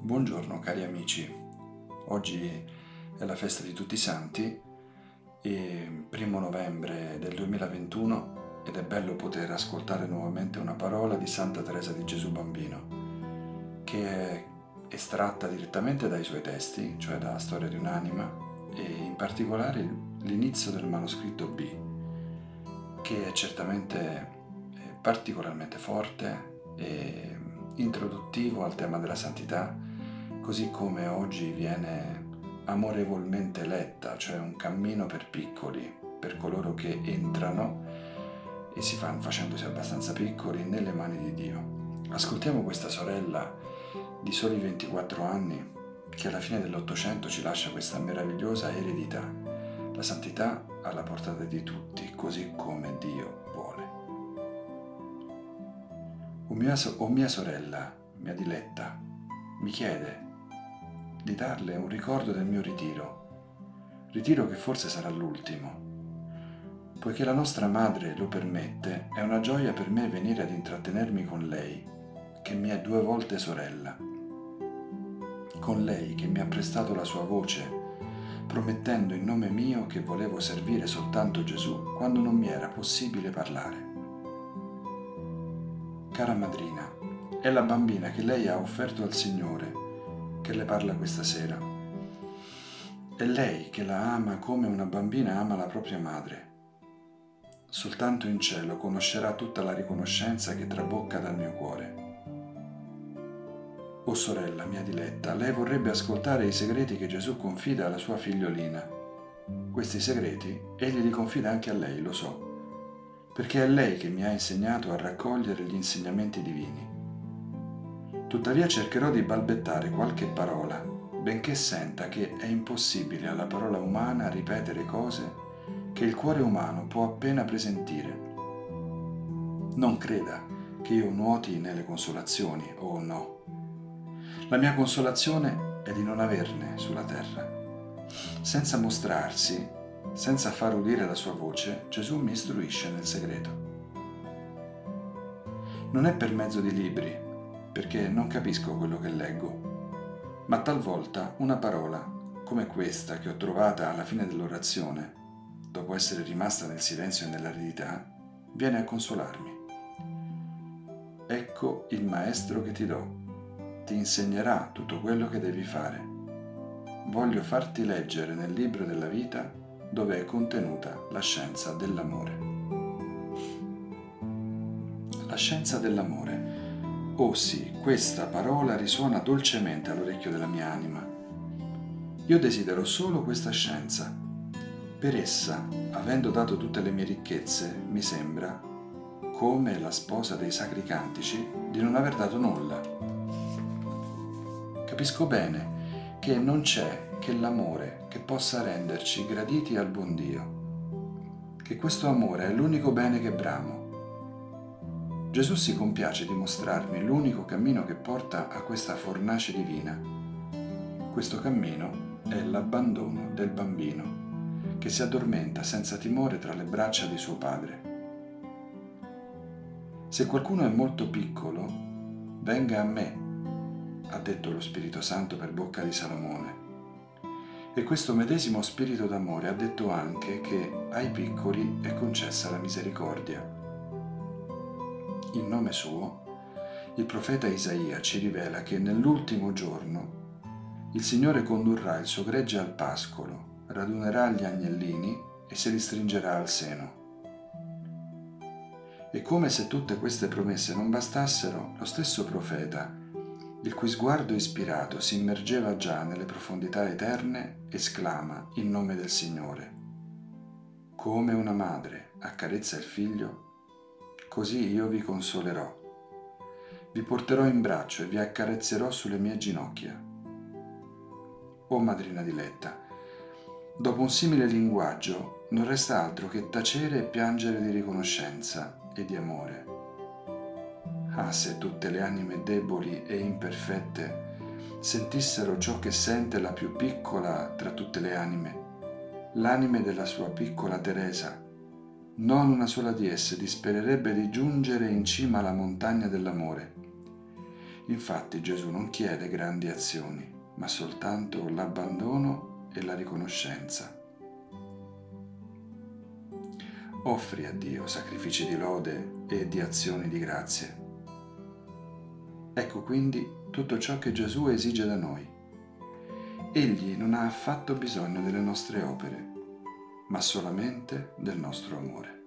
Buongiorno cari amici, oggi è la festa di tutti i santi e primo novembre del 2021 ed è bello poter ascoltare nuovamente una parola di Santa Teresa di Gesù Bambino che è estratta direttamente dai suoi testi, cioè dalla storia di un'anima e in particolare l'inizio del manoscritto B che è certamente particolarmente forte e introduttivo al tema della santità così come oggi viene amorevolmente letta, cioè un cammino per piccoli, per coloro che entrano e si fanno facendosi abbastanza piccoli nelle mani di Dio. Ascoltiamo questa sorella di soli 24 anni che alla fine dell'Ottocento ci lascia questa meravigliosa eredità, la santità alla portata di tutti, così come Dio vuole. O mia, o mia sorella, mia diletta, mi chiede di darle un ricordo del mio ritiro, ritiro che forse sarà l'ultimo. Poiché la nostra madre lo permette, è una gioia per me venire ad intrattenermi con lei, che mi è due volte sorella. Con lei che mi ha prestato la sua voce, promettendo in nome mio che volevo servire soltanto Gesù quando non mi era possibile parlare. Cara madrina, è la bambina che lei ha offerto al Signore che le parla questa sera. È lei che la ama come una bambina ama la propria madre. Soltanto in cielo conoscerà tutta la riconoscenza che trabocca dal mio cuore. O sorella mia diletta, lei vorrebbe ascoltare i segreti che Gesù confida alla sua figliolina. Questi segreti egli li confida anche a lei, lo so, perché è lei che mi ha insegnato a raccogliere gli insegnamenti divini. Tuttavia cercherò di balbettare qualche parola, benché senta che è impossibile alla parola umana ripetere cose che il cuore umano può appena presentire. Non creda che io nuoti nelle consolazioni, o oh no. La mia consolazione è di non averne sulla terra. Senza mostrarsi, senza far udire la sua voce, Gesù mi istruisce nel segreto. Non è per mezzo di libri, perché non capisco quello che leggo, ma talvolta una parola, come questa che ho trovata alla fine dell'orazione, dopo essere rimasta nel silenzio e nell'aridità, viene a consolarmi. Ecco il maestro che ti do, ti insegnerà tutto quello che devi fare. Voglio farti leggere nel libro della vita dove è contenuta la scienza dell'amore. La scienza dell'amore Oh sì, questa parola risuona dolcemente all'orecchio della mia anima. Io desidero solo questa scienza. Per essa, avendo dato tutte le mie ricchezze, mi sembra, come la sposa dei sacri cantici, di non aver dato nulla. Capisco bene che non c'è che l'amore che possa renderci graditi al buon Dio, che questo amore è l'unico bene che bramo Gesù si compiace di mostrarmi l'unico cammino che porta a questa fornace divina. Questo cammino è l'abbandono del bambino che si addormenta senza timore tra le braccia di suo padre. Se qualcuno è molto piccolo, venga a me, ha detto lo Spirito Santo per bocca di Salomone. E questo medesimo spirito d'amore ha detto anche che ai piccoli è concessa la misericordia in nome suo, il profeta Isaia ci rivela che nell'ultimo giorno il Signore condurrà il suo gregge al pascolo, radunerà gli agnellini e se li stringerà al seno. E come se tutte queste promesse non bastassero, lo stesso profeta, il cui sguardo ispirato si immergeva già nelle profondità eterne, esclama in nome del Signore. Come una madre accarezza il figlio, così io vi consolerò. Vi porterò in braccio e vi accarezzerò sulle mie ginocchia. O madrina diletta, dopo un simile linguaggio non resta altro che tacere e piangere di riconoscenza e di amore. Ah, se tutte le anime deboli e imperfette sentissero ciò che sente la più piccola tra tutte le anime, l'anime della sua piccola Teresa, non una sola di esse dispererebbe di giungere in cima alla montagna dell'amore. Infatti Gesù non chiede grandi azioni, ma soltanto l'abbandono e la riconoscenza. Offri a Dio sacrifici di lode e di azioni di grazie. Ecco quindi tutto ciò che Gesù esige da noi. Egli non ha affatto bisogno delle nostre opere, ma solamente del nostro amore.